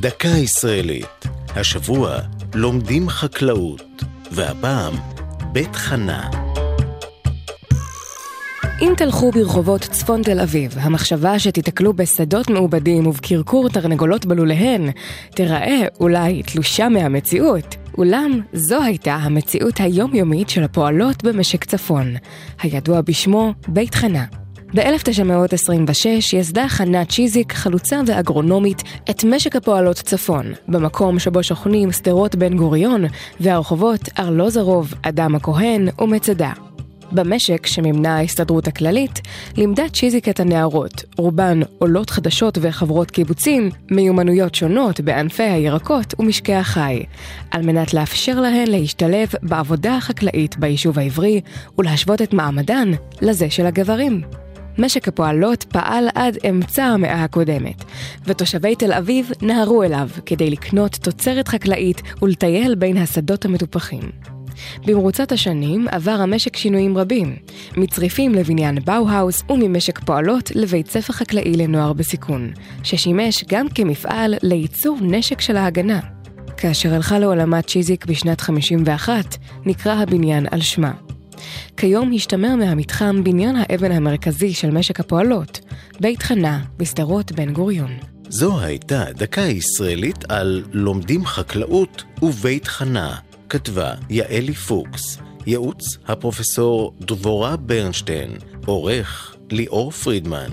דקה ישראלית. השבוע לומדים חקלאות, והפעם בית חנה. אם תלכו ברחובות צפון תל אביב, המחשבה שתיתקלו בשדות מעובדים ובקרקור תרנגולות בלוליהן, תיראה אולי תלושה מהמציאות. אולם זו הייתה המציאות היומיומית של הפועלות במשק צפון, הידוע בשמו בית חנה. ב-1926 יסדה חנה צ'יזיק, חלוצה ואגרונומית, את משק הפועלות צפון, במקום שבו שוכנים שדרות בן גוריון והרחובות ארלוזרוב, אדם הכהן ומצדה. במשק שמימנה ההסתדרות הכללית, לימדה צ'יזיק את הנערות, רובן עולות חדשות וחברות קיבוצים, מיומנויות שונות בענפי הירקות ומשקי החי, על מנת לאפשר להן להשתלב בעבודה החקלאית ביישוב העברי ולהשוות את מעמדן לזה של הגברים. משק הפועלות פעל עד אמצע המאה הקודמת, ותושבי תל אביב נהרו אליו כדי לקנות תוצרת חקלאית ולטייל בין השדות המטופחים. במרוצת השנים עבר המשק שינויים רבים, מצריפים לבניין באו-האוס וממשק פועלות לבית ספר חקלאי לנוער בסיכון, ששימש גם כמפעל לייצור נשק של ההגנה. כאשר הלכה לעולמה צ'יזיק בשנת 51, נקרא הבניין על שמה. כיום השתמר מהמתחם בניין האבן המרכזי של משק הפועלות, בית חנה בשדרות בן גוריון. זו הייתה דקה ישראלית על לומדים חקלאות ובית חנה. כתבה יעלי פוקס, ייעוץ הפרופסור דבורה ברנשטיין, עורך ליאור פרידמן.